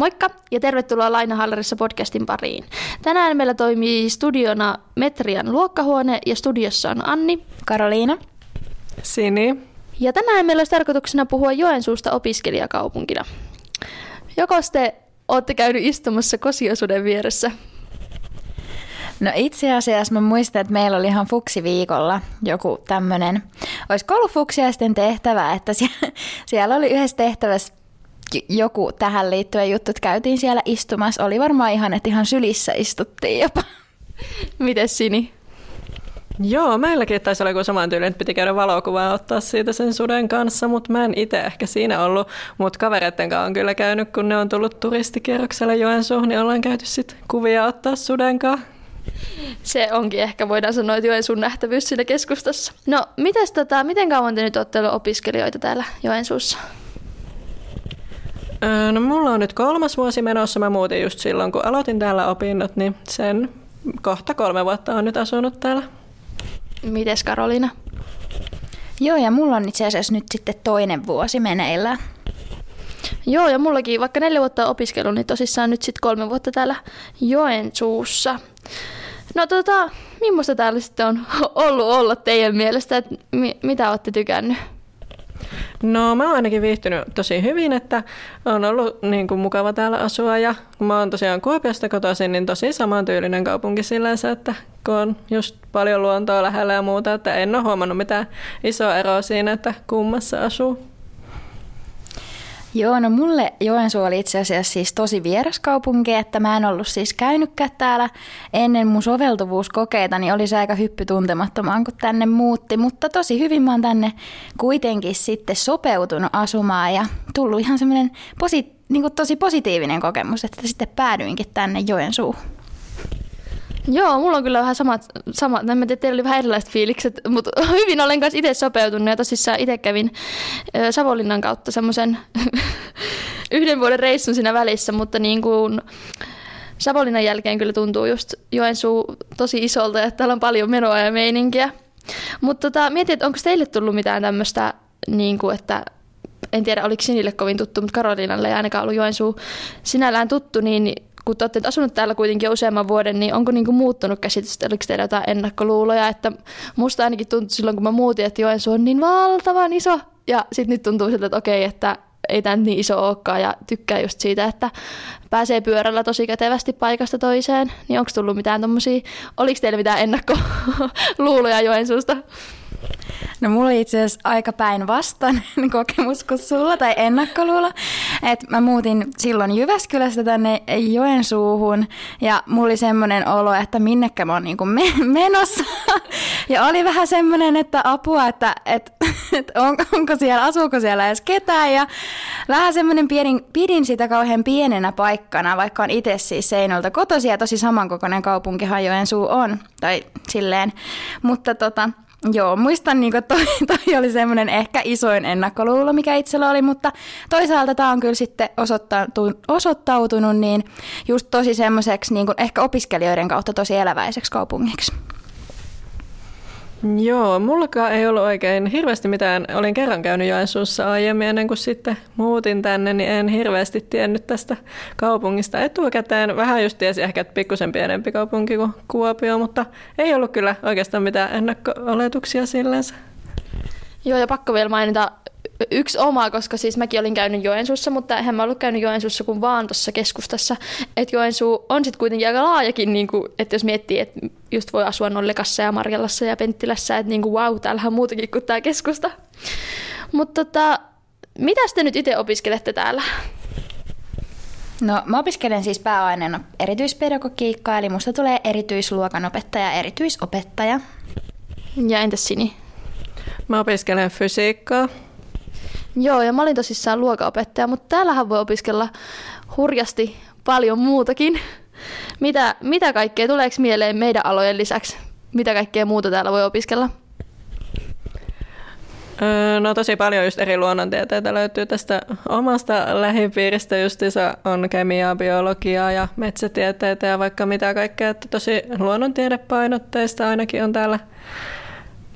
Moikka ja tervetuloa Lainahallarissa podcastin pariin. Tänään meillä toimii studiona Metrian luokkahuone ja studiossa on Anni, Karoliina, Sini. Ja tänään meillä olisi tarkoituksena puhua Joensuusta opiskelijakaupunkina. Joko te olette käynyt istumassa Kosiosuden vieressä? No itse asiassa mä muistan, että meillä oli ihan fuksiviikolla joku tämmöinen, olisiko ollut fuksiaisten tehtävä, että siellä, siellä oli yhdessä tehtävässä joku tähän liittyen juttu, että käytiin siellä istumassa. Oli varmaan ihan, että ihan sylissä istuttiin jopa. Miten Sini? Joo, meilläkin taisi olla joku saman tyylin, että piti käydä valokuvaa ottaa siitä sen suden kanssa, mutta mä en itse ehkä siinä ollut. Mutta kavereiden kanssa on kyllä käynyt, kun ne on tullut turistikierrokselle Joensuuhun, niin ollaan käyty sitten kuvia ottaa suden kanssa. Se onkin ehkä, voidaan sanoa, että Joensuun nähtävyys siinä keskustassa. No, mitäs tota, miten kauan te nyt olette opiskelijoita täällä Joensuussa? Öö, no mulla on nyt kolmas vuosi menossa. Mä muutin just silloin, kun aloitin täällä opinnot, niin sen kohta kolme vuotta on nyt asunut täällä. Mites Karoliina? Joo, ja mulla on itse asiassa nyt sitten toinen vuosi meneillään. Joo, ja mullakin vaikka neljä vuotta opiskellut, niin tosissaan nyt sitten kolme vuotta täällä Joensuussa. No tota, millaista täällä sitten on ollut olla teidän mielestä, että mi- mitä olette tykännyt? No mä oon ainakin viihtynyt tosi hyvin, että on ollut niin kuin mukava täällä asua ja kun mä oon tosiaan Kuopiosta kotoisin, niin tosi samantyylinen kaupunki sillänsä, että kun on just paljon luontoa lähellä ja muuta, että en ole huomannut mitään isoa eroa siinä, että kummassa asuu. Joo, no mulle Joensuu oli itse asiassa siis tosi vieras kaupunki, että mä en ollut siis käynytkään täällä ennen mun soveltuvuuskokeita, niin oli se aika hyppy tuntemattomaan, kun tänne muutti, mutta tosi hyvin mä oon tänne kuitenkin sitten sopeutunut asumaan ja tullut ihan semmoinen posi, niin tosi positiivinen kokemus, että sitten päädyinkin tänne Joensuuhun. Joo, mulla on kyllä vähän samat, samat en tiedä, teillä oli vähän erilaiset fiilikset, mutta hyvin olen kanssa itse sopeutunut ja tosissaan itse kävin Savonlinnan kautta semmoisen yhden vuoden reissun siinä välissä, mutta niin kuin Savonlinnan jälkeen kyllä tuntuu just Joensuu tosi isolta, että täällä on paljon menoa ja meininkiä. Mutta tota, mietin, että onko teille tullut mitään tämmöistä, niin kuin, että en tiedä oliko Sinille kovin tuttu, mutta Karoliinalle ei ainakaan ollut Joensuu sinällään tuttu, niin kun te olette asunut täällä kuitenkin jo useamman vuoden, niin onko niinku muuttunut käsitys, oliko teillä jotain ennakkoluuloja, että musta ainakin tuntui silloin, kun mä muutin, että Joensuu on niin valtavan iso, ja sitten nyt tuntuu siltä, että okei, että ei tämä niin iso olekaan, ja tykkää just siitä, että pääsee pyörällä tosi kätevästi paikasta toiseen, niin onko tullut mitään tommosia, oliko teillä mitään ennakkoluuloja Joensuusta? No mulla oli itse asiassa aika päinvastainen kokemus kuin sulla tai ennakkoluulo. Et mä muutin silloin Jyväskylästä tänne Joensuuhun ja mulla oli semmoinen olo, että minnekä mä oon niinku menossa. Ja oli vähän semmoinen, että apua, että et, et on, onko siellä, asuuko siellä edes ketään. Ja vähän semmoinen pidin, pidin sitä kauhean pienenä paikkana, vaikka on itse siis Seinolta kotoisin ja tosi samankokoinen kaupunkihan Joensuu on. Tai silleen. Mutta tota, Joo, muistan, niin toi, toi oli semmoinen ehkä isoin ennakkoluulo, mikä itsellä oli, mutta toisaalta tämä on kyllä sitten osoittautunut, osoittautunut niin just tosi semmoiseksi niin ehkä opiskelijoiden kautta tosi eläväiseksi kaupungiksi. Joo, mullakaan ei ollut oikein hirveästi mitään. Olin kerran käynyt Joensuussa aiemmin ennen kuin sitten muutin tänne, niin en hirveästi tiennyt tästä kaupungista etukäteen. Vähän just tiesi ehkä, että pikkusen pienempi kaupunki kuin Kuopio, mutta ei ollut kyllä oikeastaan mitään ennakko-oletuksia sillensä. Joo, ja pakko vielä mainita yksi oma, koska siis mäkin olin käynyt Joensuussa, mutta en mä ollut käynyt Joensuussa kuin vaan tuossa keskustassa. Että Joensuu on sitten kuitenkin aika laajakin, niin kuin, että jos miettii, että just voi asua Nollekassa ja Marjallassa ja Penttilässä, että niin kuin, wow, täällähän on muutakin kuin tämä keskusta. Mutta tota, mitä te nyt itse opiskelette täällä? No mä opiskelen siis pääaineena erityispedagogiikkaa, eli musta tulee erityisluokanopettaja, erityisopettaja. Ja entäs Sini? Mä opiskelen fysiikkaa. Joo, ja mä olin tosissaan luokanopettaja, mutta täällähän voi opiskella hurjasti paljon muutakin. Mitä, mitä kaikkea, tuleeko mieleen meidän alojen lisäksi? Mitä kaikkea muuta täällä voi opiskella? No tosi paljon just eri luonnontieteitä löytyy tästä omasta lähipiiristä. Justiinsa on kemiaa, biologiaa ja metsätieteitä ja vaikka mitä kaikkea. Että tosi luonnontiedepainotteista ainakin on täällä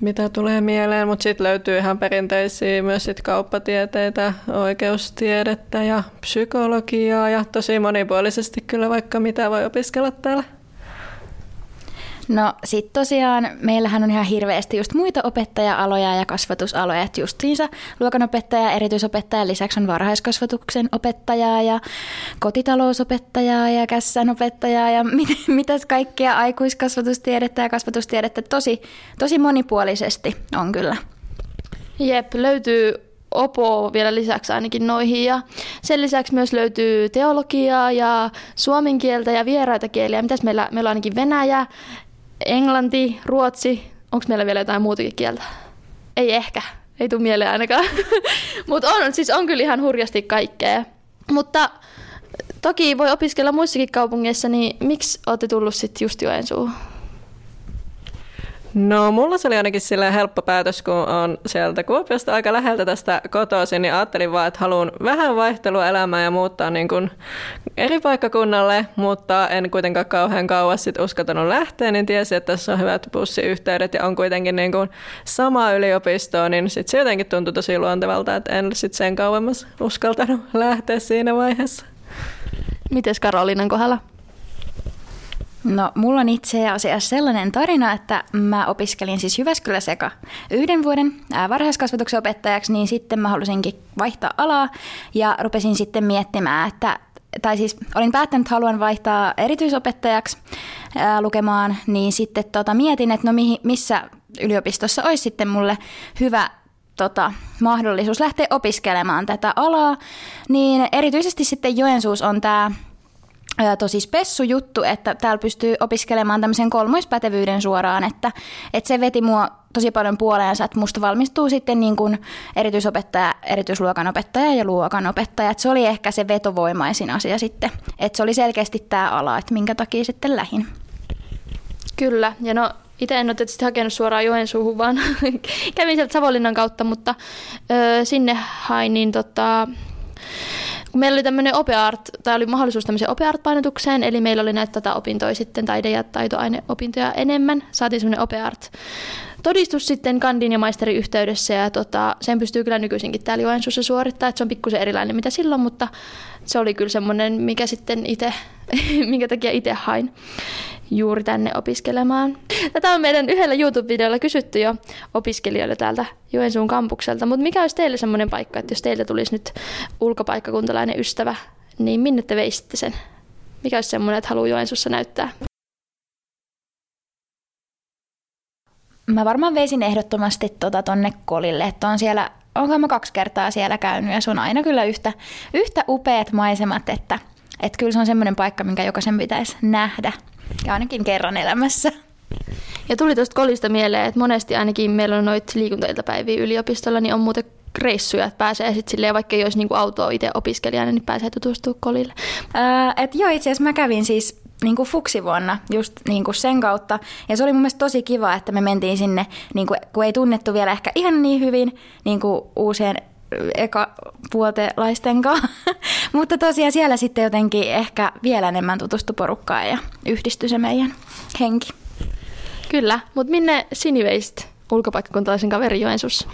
mitä tulee mieleen, mutta sitten löytyy ihan perinteisiä myös sit kauppatieteitä, oikeustiedettä ja psykologiaa ja tosi monipuolisesti kyllä vaikka mitä voi opiskella täällä. No sit tosiaan meillähän on ihan hirveästi just muita opettaja-aloja ja kasvatusaloja, että justiinsa luokanopettaja, erityisopettaja, lisäksi on varhaiskasvatuksen opettajaa ja kotitalousopettajaa ja kässänopettajaa ja mit, mitäs kaikkea aikuiskasvatustiedettä ja kasvatustiedettä. Tosi, tosi monipuolisesti on kyllä. Jep, löytyy Opo vielä lisäksi ainakin noihin. Ja sen lisäksi myös löytyy teologiaa ja suomen kieltä ja vieraita kieliä. Mitäs meillä, meillä on ainakin Venäjä, englanti, ruotsi. Onko meillä vielä jotain muutakin kieltä? Ei ehkä. Ei tule mieleen ainakaan. Mutta on, siis on kyllä ihan hurjasti kaikkea. Mutta toki voi opiskella muissakin kaupungeissa, niin miksi olette tullut sitten just Joensuuhun? No mulla se oli ainakin sillä helppo päätös, kun on sieltä Kuopiosta aika läheltä tästä kotoisin, niin ajattelin vaan, että haluan vähän vaihtelua elämään ja muuttaa niin kuin eri paikkakunnalle, mutta en kuitenkaan kauhean kauas sit uskaltanut lähteä, niin tiesi, että tässä on hyvät bussiyhteydet ja on kuitenkin niin kuin sama yliopisto, niin sit se jotenkin tuntui tosi luontevalta, että en sit sen kauemmas uskaltanut lähteä siinä vaiheessa. Mites Karolinan kohdalla? No, mulla on itse asiassa sellainen tarina, että mä opiskelin siis Jyväskylä Seka yhden vuoden varhaiskasvatuksen opettajaksi, niin sitten mä halusinkin vaihtaa alaa ja rupesin sitten miettimään, että tai siis olin päättänyt, että haluan vaihtaa erityisopettajaksi ää, lukemaan, niin sitten tota, mietin, että no mihin, missä yliopistossa olisi sitten mulle hyvä tota, mahdollisuus lähteä opiskelemaan tätä alaa, niin erityisesti sitten Joensuus on tämä tosi spessu juttu, että täällä pystyy opiskelemaan tämmöisen kolmoispätevyyden suoraan, että, että se veti mua tosi paljon puoleensa, että musta valmistuu sitten niin kuin erityisopettaja, erityisluokanopettaja ja luokanopettaja. Että se oli ehkä se vetovoimaisin asia sitten, että se oli selkeästi tämä ala, että minkä takia sitten lähin. Kyllä, ja no itse en ole tietysti hakenut suoraan Joensuuhun, vaan kävin sieltä Savonlinnan kautta, mutta ö, sinne hain niin tota, meillä oli tämmöinen opeart, tai oli mahdollisuus tämmöiseen opeart-painotukseen, eli meillä oli näitä tätä opintoja sitten, taide- ja taitoaineopintoja enemmän. Saatiin semmoinen opeart todistus sitten kandin ja maisterin yhteydessä, ja tota, sen pystyy kyllä nykyisinkin täällä Joensuussa suorittaa, että se on pikkusen erilainen mitä silloin, mutta se oli kyllä semmoinen, mikä sitten itse, minkä takia itse hain juuri tänne opiskelemaan. Tätä on meidän yhdellä YouTube-videolla kysytty jo opiskelijoille täältä Joensuun kampukselta, mutta mikä olisi teille semmoinen paikka, että jos teiltä tulisi nyt ulkopaikkakuntalainen ystävä, niin minne te veisitte sen? Mikä olisi semmoinen, että haluaa Joensuussa näyttää? Mä varmaan veisin ehdottomasti tota tonne Kolille, että on siellä, onko mä kaksi kertaa siellä käynyt ja se on aina kyllä yhtä, yhtä upeat maisemat, että, että kyllä se on semmoinen paikka, minkä jokaisen pitäisi nähdä ja ainakin kerran elämässä. Ja tuli tuosta kolista mieleen, että monesti ainakin meillä on noita liikuntailtapäiviä yliopistolla, niin on muuten reissuja, että pääsee sitten silleen, vaikka ei olisi niinku autoa itse opiskelijana, niin pääsee tutustumaan kolille. Ää, et joo, itse asiassa mä kävin siis niin kuin fuksivuonna just niin kuin sen kautta. Ja se oli mun mielestä tosi kiva, että me mentiin sinne, niin kuin, kun ei tunnettu vielä ehkä ihan niin hyvin niin kuin uusien eka vuotelaisten kanssa. Mutta tosiaan siellä sitten jotenkin ehkä vielä enemmän tutustu porukkaan ja yhdistyi se meidän henki. Kyllä, mutta minne Siniveisit ulkopaikkakuntalaisen kaveri Joensuussa?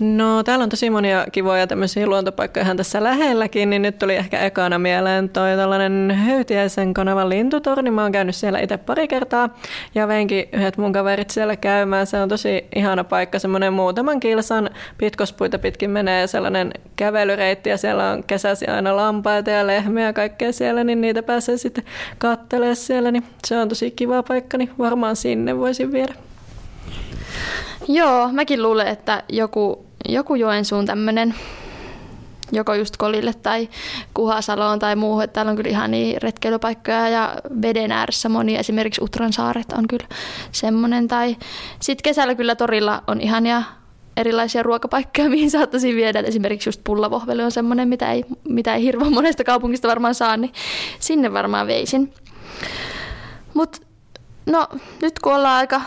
No täällä on tosi monia kivoja tämmöisiä luontopaikkoja ihan tässä lähelläkin, niin nyt tuli ehkä ekana mieleen toi tällainen Höytiäisen kanavan lintutorni. Mä oon käynyt siellä itse pari kertaa ja veinkin yhdet mun kaverit siellä käymään. Se on tosi ihana paikka, semmoinen muutaman kilsan pitkospuita pitkin menee sellainen kävelyreitti ja siellä on kesäsi aina lampaita ja lehmiä ja kaikkea siellä, niin niitä pääsee sitten kattelemaan siellä, niin se on tosi kiva paikka, niin varmaan sinne voisin viedä. Joo, mäkin luulen, että joku joku Joensuun tämmöinen joko just Kolille tai Kuhasaloon tai muuhun. Että täällä on kyllä ihan niin retkeilypaikkoja ja veden ääressä moni. Esimerkiksi Utran saaret on kyllä semmoinen. Tai sitten kesällä kyllä torilla on ihania erilaisia ruokapaikkoja, mihin saattaisi viedä. Esimerkiksi just pullavohveli on semmoinen, mitä ei, mitä ei hirveän monesta kaupungista varmaan saa, niin sinne varmaan veisin. Mutta no, nyt kun ollaan aika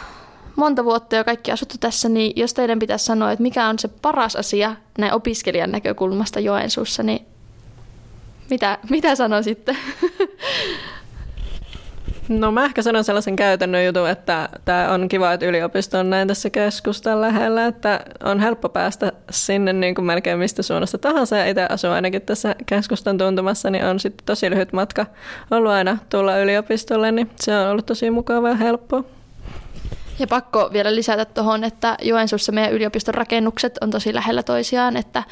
monta vuotta jo kaikki asuttu tässä, niin jos teidän pitäisi sanoa, että mikä on se paras asia näin opiskelijan näkökulmasta Joensuussa, niin mitä, mitä sanoisitte? No mä ehkä sanon sellaisen käytännön jutun, että tämä on kiva, että yliopisto on näin tässä keskustan lähellä, että on helppo päästä sinne niin kuin melkein mistä suunnasta tahansa ja itse asun ainakin tässä keskustan tuntumassa, niin on sitten tosi lyhyt matka ollut aina tulla yliopistolle, niin se on ollut tosi mukava ja helppoa. Ja pakko vielä lisätä tuohon, että Joensuussa meidän yliopiston rakennukset on tosi lähellä toisiaan, että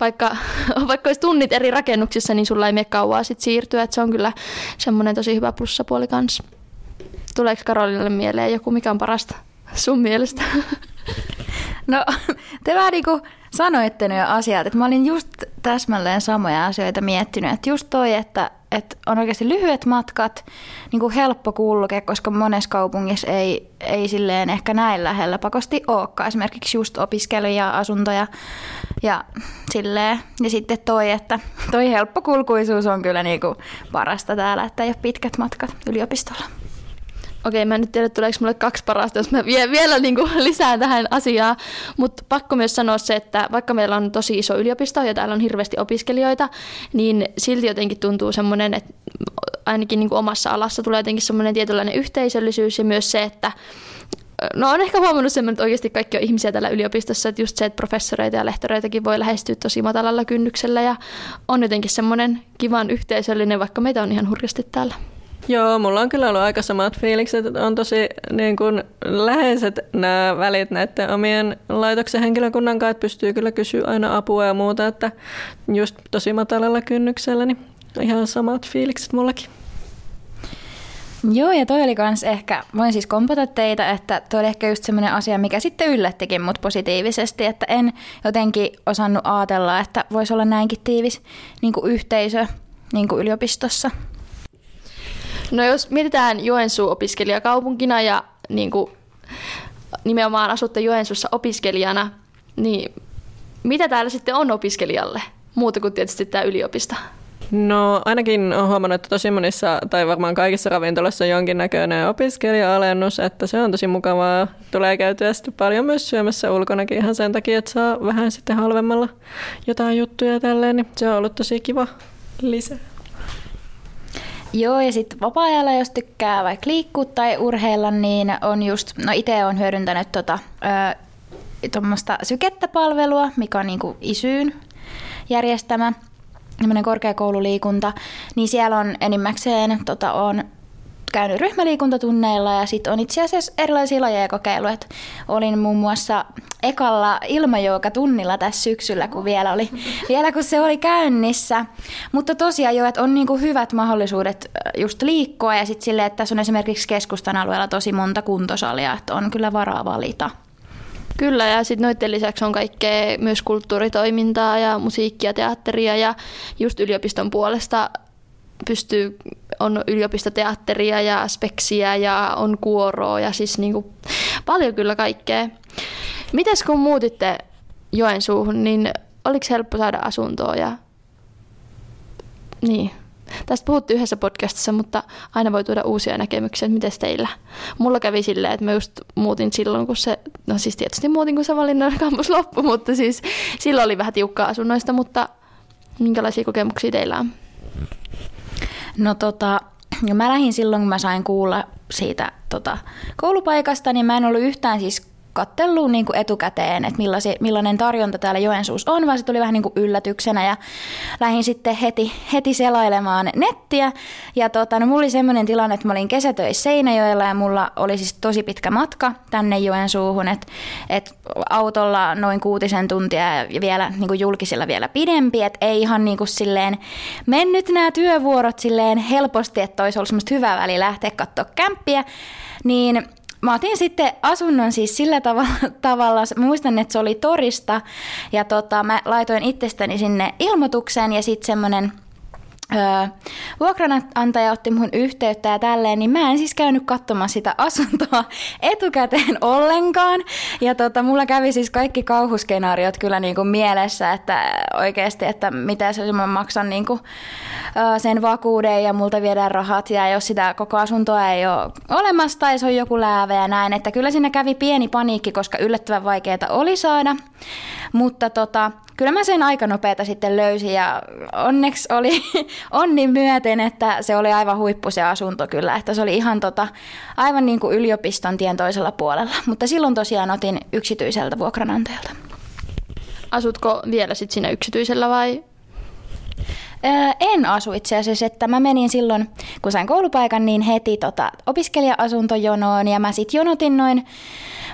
vaikka, vaikka olisi tunnit eri rakennuksissa, niin sulla ei mene kauaa sit siirtyä, että se on kyllä semmoinen tosi hyvä plussapuoli kanssa. Tuleeko Karolille mieleen joku, mikä on parasta sun mielestä? No, te vähän niin kuin sanoitte ne asiat, että mä olin just täsmälleen samoja asioita miettinyt, että just toi, että, että on oikeasti lyhyet matkat, niin kuin helppo kulkea, koska monessa kaupungissa ei, ei silleen ehkä näin lähellä pakosti olekaan, esimerkiksi just opiskelija, asuntoja ja silleen. Ja sitten toi, että toi helppokulkuisuus on kyllä niin kuin parasta täällä, että ei ole pitkät matkat yliopistolla. Okei, mä en nyt tiedä, tuleeko mulle kaksi parasta, jos mä vie, vielä niin kuin lisään tähän asiaan. Mutta pakko myös sanoa se, että vaikka meillä on tosi iso yliopisto ja täällä on hirveästi opiskelijoita, niin silti jotenkin tuntuu semmoinen, että ainakin niin kuin omassa alassa tulee jotenkin semmoinen tietynlainen yhteisöllisyys ja myös se, että No on ehkä huomannut sen, että oikeasti kaikki on ihmisiä täällä yliopistossa, että just se, että professoreita ja lehtoreitakin voi lähestyä tosi matalalla kynnyksellä ja on jotenkin semmoinen kivan yhteisöllinen, vaikka meitä on ihan hurjasti täällä. Joo, mulla on kyllä ollut aika samat fiilikset, että on tosi niin kuin, läheiset nämä välit näiden omien laitoksen henkilökunnan kanssa, että pystyy kyllä kysyä aina apua ja muuta, että just tosi matalalla kynnyksellä, niin ihan samat fiilikset mullakin. Joo, ja toi oli kans ehkä, voin siis kompata teitä, että toi oli ehkä just semmoinen asia, mikä sitten yllättikin mut positiivisesti, että en jotenkin osannut ajatella, että voisi olla näinkin tiivis niin kuin yhteisö niin kuin yliopistossa. No jos mietitään Joensuu opiskelijakaupunkina ja niin kuin nimenomaan asutte Joensuussa opiskelijana, niin mitä täällä sitten on opiskelijalle, muuta kuin tietysti tämä yliopisto? No ainakin olen huomannut, että tosi monissa tai varmaan kaikissa ravintolassa on jonkinnäköinen opiskelija-alennus, että se on tosi mukavaa. Tulee käytyä sitten paljon myös syömässä ulkonakin ihan sen takia, että saa vähän sitten halvemmalla jotain juttuja tälleen, niin se on ollut tosi kiva lisä. Joo, ja sitten vapaa-ajalla, jos tykkää vaikka liikkua tai urheilla, niin on just, no itse on hyödyntänyt tota, tuommoista sykettäpalvelua, mikä on niinku isyyn järjestämä korkeakoululiikunta, niin siellä on enimmäkseen tota, on käynyt ryhmäliikuntatunneilla ja sitten on itse asiassa erilaisia lajeja kokeillut. Et olin muun muassa ekalla tunnilla tässä syksyllä, kun vielä, oli, vielä kun se oli käynnissä. Mutta tosiaan jo, että on niinku hyvät mahdollisuudet just liikkua ja sitten silleen, että tässä on esimerkiksi keskustan alueella tosi monta kuntosalia, että on kyllä varaa valita. Kyllä, ja sitten noiden lisäksi on kaikkea myös kulttuuritoimintaa ja musiikkia, teatteria ja just yliopiston puolesta pystyy, on yliopistoteatteria ja speksiä ja on kuoroa ja siis niinku paljon kyllä kaikkea. Mites kun muutitte Joensuuhun, niin oliko helppo saada asuntoa ja niin. Tästä puhuttiin yhdessä podcastissa, mutta aina voi tuoda uusia näkemyksiä, että miten teillä. Mulla kävi silleen, että mä just muutin silloin, kun se, no siis tietysti muutin, kun Savonlinnan kampus loppui, mutta siis silloin oli vähän tiukkaa asunnoista, mutta minkälaisia kokemuksia teillä on? No tota, ja mä lähdin silloin, kun mä sain kuulla siitä tota, koulupaikasta, niin mä en ollut yhtään siis kattellut niin kuin etukäteen, että millainen tarjonta täällä Joensuus on, vaan se tuli vähän niin kuin yllätyksenä ja lähdin sitten heti, heti selailemaan nettiä. Ja tota, no, mulla oli semmoinen tilanne, että mä olin kesätöissä Seinäjoella ja mulla oli siis tosi pitkä matka tänne Joensuuhun, että et autolla noin kuutisen tuntia ja vielä niin kuin julkisilla vielä pidempi, että ei ihan niin kuin silleen mennyt nämä työvuorot silleen helposti, että olisi ollut semmoista hyvää väliä lähteä katsoa kämppiä, niin Mä otin sitten asunnon siis sillä tavalla, tavalla mä muistan, että se oli torista, ja tota, mä laitoin itsestäni sinne ilmoituksen, ja sitten semmoinen Öö, vuokranantaja otti mun yhteyttä ja tälleen, niin mä en siis käynyt katsomaan sitä asuntoa etukäteen ollenkaan. Ja tota, mulla kävi siis kaikki kauhuskenaariot kyllä niinku mielessä, että oikeasti, että mitä se mä maksan niinku, öö, sen vakuuden ja multa viedään rahat ja jos sitä koko asuntoa ei ole olemassa tai se on joku lääve ja näin. Että kyllä siinä kävi pieni paniikki, koska yllättävän vaikeaa oli saada Mutta tota, kyllä mä sen aika nopeeta sitten löysin ja onneksi oli onni myöten, että se oli aivan huippu se asunto kyllä, että se oli ihan tota, aivan niin kuin yliopiston tien toisella puolella. Mutta silloin tosiaan otin yksityiseltä vuokranantajalta. Asutko vielä sitten siinä yksityisellä vai en asu itse asiassa, että mä menin silloin, kun sain koulupaikan, niin heti tota, opiskelija-asuntojonoon ja mä sitten jonotin noin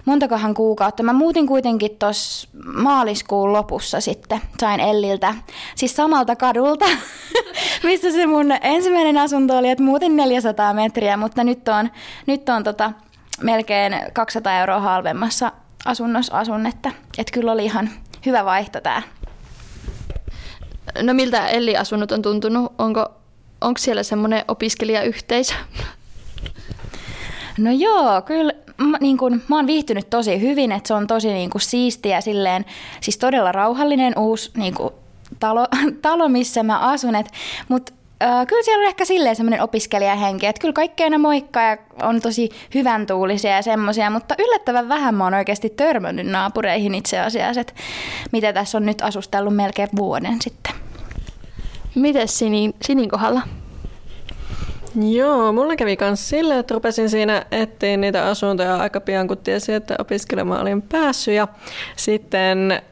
montakohan kuukautta. Mä muutin kuitenkin tuossa maaliskuun lopussa sitten, sain Elliltä, siis samalta kadulta, missä se mun ensimmäinen asunto oli, että muutin 400 metriä, mutta nyt on, nyt on tota, melkein 200 euroa halvemmassa asunnossa asun, että, että kyllä oli ihan hyvä vaihto tämä. No miltä Elli-asunnot on tuntunut? Onko, onko siellä semmoinen opiskelijayhteisö? No joo, kyllä mä, niin kun, mä oon viihtynyt tosi hyvin, että se on tosi niin kun, siistiä silleen, siis todella rauhallinen uusi niin kun, talo, talo, missä mä asun, mutta äh, kyllä siellä on ehkä silleen semmoinen opiskelijahenki, että kyllä kaikki aina moikkaa ja on tosi hyvän tuulisia ja semmoisia, mutta yllättävän vähän mä oon oikeasti törmännyt naapureihin itse asiassa, että mitä tässä on nyt asustellut melkein vuoden sitten. Mites Sinin, Sinin kohdalla? Joo, mulla kävi myös silleen, että rupesin siinä etsiä niitä asuntoja aika pian, kun tiesin, että opiskelemaan olin päässyt. Ja sitten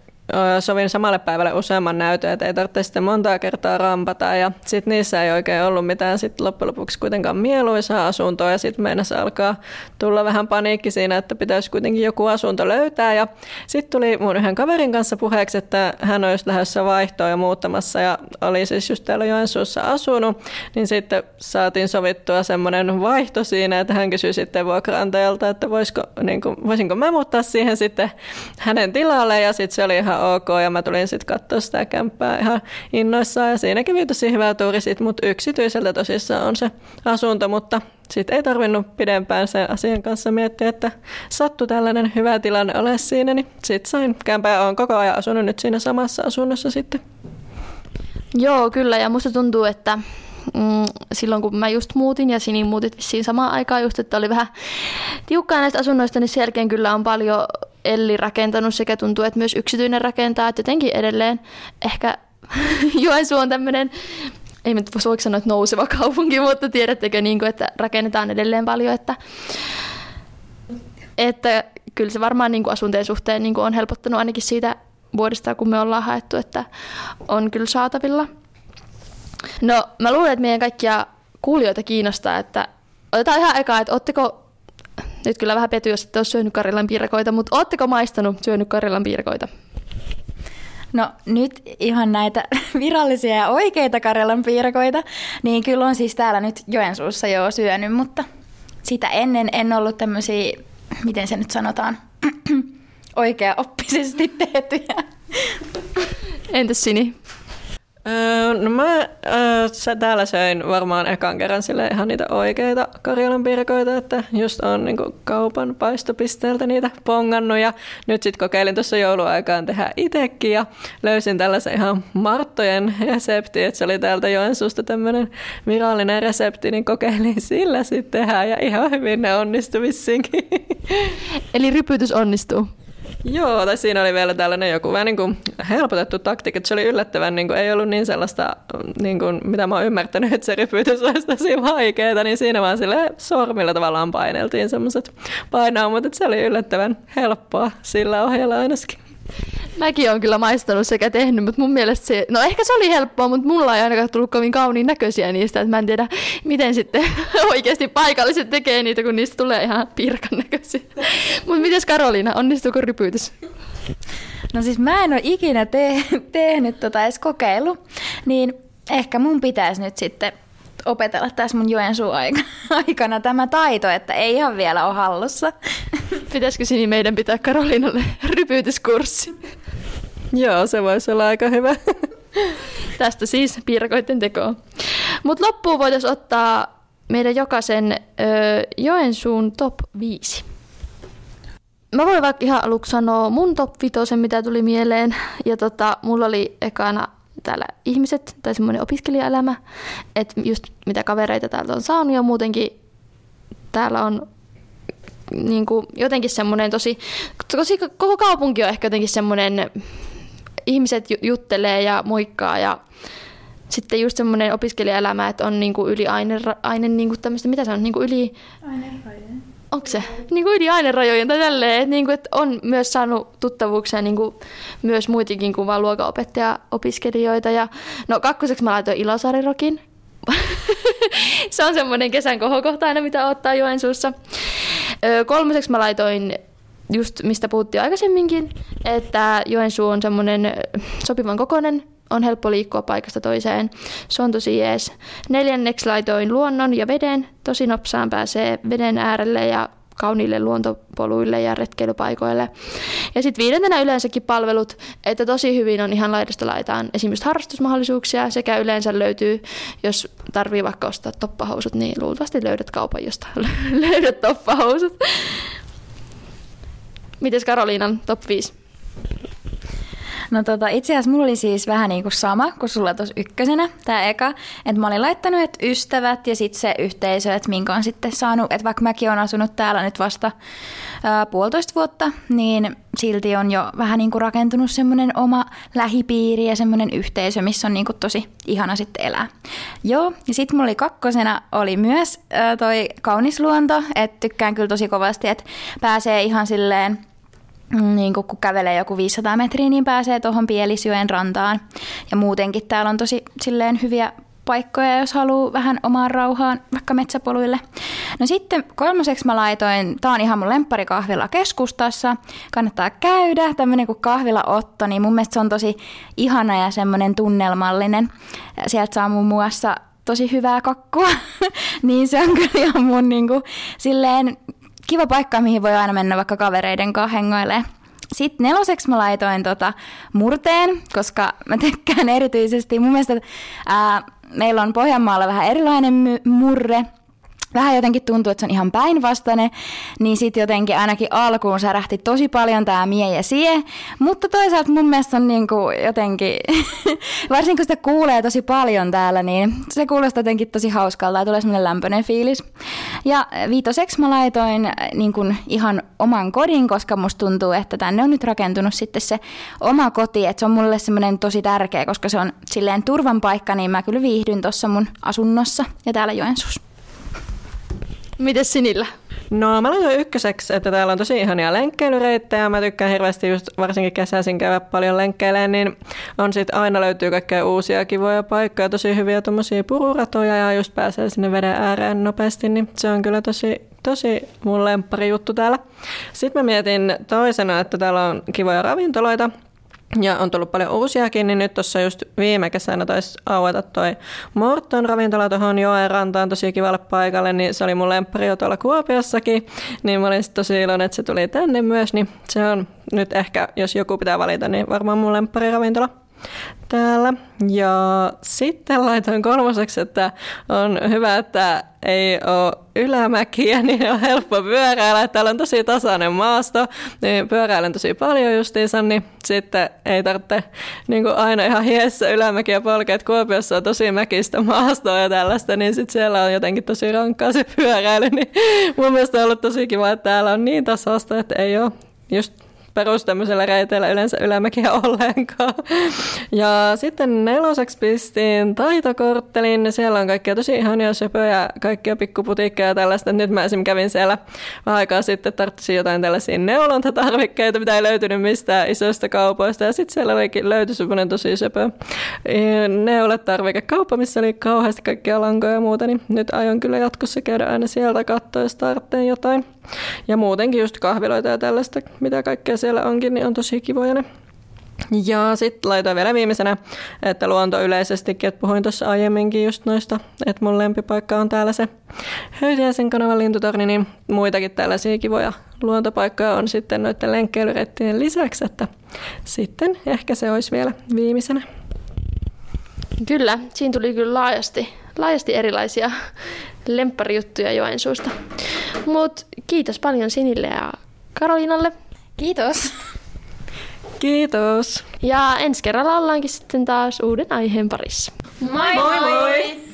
sovin samalle päivälle useamman näytön, että ei tarvitse sitten montaa kertaa rampata. Ja sitten niissä ei oikein ollut mitään sit loppujen lopuksi kuitenkaan mieluisaa asuntoa. Ja sitten meinasi alkaa tulla vähän paniikki siinä, että pitäisi kuitenkin joku asunto löytää. Ja sitten tuli mun yhden kaverin kanssa puheeksi, että hän olisi lähdössä vaihtoa ja muuttamassa. Ja oli siis just täällä Joensuussa asunut. Niin sitten saatiin sovittua semmoinen vaihto siinä, että hän kysyi sitten vuokraantajalta, että voisiko, niin kuin, voisinko mä muuttaa siihen sitten hänen tilalle. Ja sitten se oli ihan ok ja mä tulin sitten katsoa sitä kämppää ihan innoissaan ja siinä kävi tosi hyvä tuuri sit, mutta yksityiseltä tosissaan on se asunto, mutta sitten ei tarvinnut pidempään sen asian kanssa miettiä, että sattu tällainen hyvä tilanne ole siinä, niin sitten sain kämpää ja olen koko ajan asunut nyt siinä samassa asunnossa sitten. Joo, kyllä ja musta tuntuu, että mm, silloin kun mä just muutin ja Sini muutit vissiin samaan aikaan just, että oli vähän tiukkaa näistä asunnoista, niin sen jälkeen kyllä on paljon Elli rakentanut sekä tuntuu, että myös yksityinen rakentaa, että jotenkin edelleen ehkä Joensuu on tämmöinen, ei nyt voiko sanoa, että nouseva kaupunki, mutta tiedättekö, niin kuin, että rakennetaan edelleen paljon, että, että kyllä se varmaan niin kuin asunteen suhteen niin kuin on helpottanut ainakin siitä vuodesta, kun me ollaan haettu, että on kyllä saatavilla. No mä luulen, että meidän kaikkia kuulijoita kiinnostaa, että otetaan ihan eka, että ootteko nyt kyllä vähän pety, jos ette ole syönyt Karilan piirakoita, mutta ootteko maistanut syönyt Karilan piirakoita? No nyt ihan näitä virallisia ja oikeita Karjalan piirakoita, niin kyllä on siis täällä nyt Joensuussa jo syönyt, mutta sitä ennen en ollut tämmöisiä, miten se nyt sanotaan, oikea-oppisesti tehtyjä. Entäs Sini? No mä öö, täällä söin varmaan ekan kerran sille ihan niitä oikeita Karjalan pirkoita, että just on niinku kaupan paistopisteeltä niitä pongannut ja nyt sitten kokeilin tuossa jouluaikaan tehdä itsekin ja löysin tällaisen ihan Marttojen resepti, että se oli täältä Joensuusta tämmöinen virallinen resepti, niin kokeilin sillä sitten tehdä ja ihan hyvin ne onnistui vissinkin. Eli rypytys onnistuu? Joo, tai siinä oli vielä tällainen joku vähän niin kuin helpotettu taktiikka, että se oli yllättävän, niin kuin, ei ollut niin sellaista, niin kuin, mitä mä oon ymmärtänyt, että se rypytys olisi tosi vaikeaa, niin siinä vaan sille sormilla tavallaan paineltiin semmoiset painaumat, että se oli yllättävän helppoa sillä ohjalla ainakin. Mäkin olen kyllä maistanut sekä tehnyt, mutta mun mielestä se, no ehkä se oli helppoa, mutta mulla ei ainakaan tullut kovin kauniin näköisiä niistä, että mä en tiedä, miten sitten oikeasti paikalliset tekee niitä, kun niistä tulee ihan pirkan näköisiä. mutta mites Karoliina, onnistuuko rypytys? No siis mä en ole ikinä te- tehnyt tota edes kokeilu, niin ehkä mun pitäisi nyt sitten opetella tässä mun Joensuun aikana tämä taito, että ei ihan vielä ole hallussa. Pitäisikö sinä meidän pitää Karoliinalle rypytyskurssi? Joo, se voisi olla aika hyvä. Tästä siis piirakoiden tekoa. Mutta loppuun voitaisiin ottaa meidän jokaisen ö, Joensuun top 5. Mä voin vaikka ihan aluksi sanoa mun top 5, mitä tuli mieleen. Ja tota, mulla oli ekana täällä ihmiset tai semmoinen opiskelijaelämä, että just mitä kavereita täältä on saanut ja muutenkin täällä on niin kuin jotenkin semmoinen tosi, tosi, koko kaupunki on ehkä jotenkin semmoinen ihmiset ju- juttelee ja moikkaa ja sitten just semmoinen opiskelijaelämä, että on niinku yli aine, aine niinku tämmöistä, mitä se on, niinku yli... Onko se? Niin kuin yli ainerajojen tai tälleen, että, niin kuin, että on myös saanut tuttavuuksia niin kuin, myös muitakin kuin vain luokanopettaja-opiskelijoita. Ja, no kakkoseksi mä laitoin Ilosarirokin. se on semmoinen kesän kohokohta aina, mitä ottaa Joensuussa. Ö, kolmoseksi mä laitoin just mistä puhuttiin aikaisemminkin, että Joensuu on semmoinen sopivan kokoinen, on helppo liikkua paikasta toiseen. Se on tosi jees. Neljänneksi laitoin luonnon ja veden. Tosi nopsaan pääsee veden äärelle ja kauniille luontopoluille ja retkeilypaikoille. Ja sitten viidentenä yleensäkin palvelut, että tosi hyvin on ihan laidasta laitaan esimerkiksi harrastusmahdollisuuksia sekä yleensä löytyy, jos tarvii vaikka ostaa toppahousut, niin luultavasti löydät kaupan, josta löydät toppahousut. Mites Karoliinan top 5? No tota, itse asiassa mulla oli siis vähän niin kuin sama kuin sulla tuossa ykkösenä, tämä eka. Että mä olin laittanut, että ystävät ja sitten se yhteisö, että minkä on sitten saanut, että vaikka mäkin olen asunut täällä nyt vasta ää, puolitoista vuotta, niin silti on jo vähän niin kuin rakentunut semmoinen oma lähipiiri ja semmoinen yhteisö, missä on niin kuin tosi ihana sitten elää. Joo, ja sitten mulla oli kakkosena oli myös ää, toi kaunis luonto, että tykkään kyllä tosi kovasti, että pääsee ihan silleen niin kun kävelee joku 500 metriä, niin pääsee tuohon Pielisjoen rantaan. Ja muutenkin täällä on tosi silleen hyviä paikkoja, jos haluaa vähän omaan rauhaan, vaikka metsäpoluille. No sitten kolmoseksi mä laitoin, tää on ihan mun lempparikahvila keskustassa, kannattaa käydä, tämmönen kuin kahvila Otto, niin mun mielestä se on tosi ihana ja semmoinen tunnelmallinen. Sieltä saa muun muassa tosi hyvää kakkua, niin se on kyllä ihan mun niinku, silleen kiva paikka, mihin voi aina mennä vaikka kavereiden kanssa hengoilemaan. Sitten neloseksi mä laitoin tota murteen, koska mä tykkään erityisesti. Mun mielestä ää, meillä on Pohjanmaalla vähän erilainen my- murre, vähän jotenkin tuntuu, että se on ihan päinvastainen, niin sitten jotenkin ainakin alkuun särähti tosi paljon tämä mie ja sie, mutta toisaalta mun mielestä on niinku jotenkin, varsinkin kun sitä kuulee tosi paljon täällä, niin se kuulostaa jotenkin tosi hauskalta ja tulee semmoinen lämpöinen fiilis. Ja viitoseksi mä laitoin niin kuin ihan oman kodin, koska musta tuntuu, että tänne on nyt rakentunut sitten se oma koti, että se on mulle semmoinen tosi tärkeä, koska se on silleen turvan paikka, niin mä kyllä viihdyn tuossa mun asunnossa ja täällä Joensuussa. Mites Sinillä? No mä laitoin ykköseksi, että täällä on tosi ihania lenkkeilyreittejä. Mä tykkään hirveästi just varsinkin kesäisin käydä paljon lenkkeilemään, niin on sit aina löytyy kaikkea uusia kivoja paikkoja, tosi hyviä tommosia pururatoja ja just pääsee sinne veden ääreen nopeasti, niin se on kyllä tosi, tosi mun lemppari juttu täällä. Sitten mä mietin toisena, että täällä on kivoja ravintoloita, ja on tullut paljon uusiakin, niin nyt tuossa just viime kesänä taisi aueta toi Morton ravintola tuohon joen rantaan. Tosi kivalle paikalle, niin se oli mun lemppari jo tuolla Kuopiossakin, niin mä olin tosi iloinen, että se tuli tänne myös, niin se on nyt ehkä, jos joku pitää valita, niin varmaan mun lemppari ravintola täällä. Ja sitten laitoin kolmoseksi, että on hyvä, että ei ole ylämäkiä, niin on helppo pyöräillä. Täällä on tosi tasainen maasto, niin pyöräilen tosi paljon justiinsa, niin sitten ei tarvitse niin kuin aina ihan hiessä ylämäkiä polkea. Että Kuopiossa on tosi mäkistä maastoa ja tällaista, niin sitten siellä on jotenkin tosi rankkaa se pyöräily. Niin mun mielestä on ollut tosi kiva, että täällä on niin tasasta, että ei ole just perus tämmöisellä reiteillä yleensä ylämäkiä ollenkaan. Ja sitten neloseksi pistiin taitokorttelin. Siellä on kaikkia tosi ihania söpöjä, kaikkia pikkuputiikkeja ja tällaista. Nyt mä esimerkiksi kävin siellä vähän aikaa sitten, tarvitsin jotain tällaisia neulontatarvikkeita, mitä ei löytynyt mistään isoista kaupoista. Ja sitten siellä löytyi semmoinen tosi söpö neuletarvikekauppa, missä oli kauheasti kaikkia lankoja ja muuta. Niin nyt aion kyllä jatkossa käydä aina sieltä katsoa, jos tarvitsee jotain. Ja muutenkin just kahviloita ja tällaista, mitä kaikkea siellä onkin, niin on tosi kivoja ne. Ja sitten laitoin vielä viimeisenä, että luonto yleisestikin, että puhuin tuossa aiemminkin just noista, että mun lempipaikka on täällä se Höysiäisen kanavan lintutorni, niin muitakin tällaisia kivoja luontopaikkoja on sitten noiden lenkkeilyreittien lisäksi, että sitten ehkä se olisi vielä viimeisenä. Kyllä, siinä tuli kyllä laajasti, laajasti erilaisia lempparijuttuja Joensuusta. Mutta kiitos paljon Sinille ja Karoliinalle. Kiitos. Kiitos. Ja ensi kerralla ollaankin sitten taas uuden aiheen parissa. Moi moi! moi.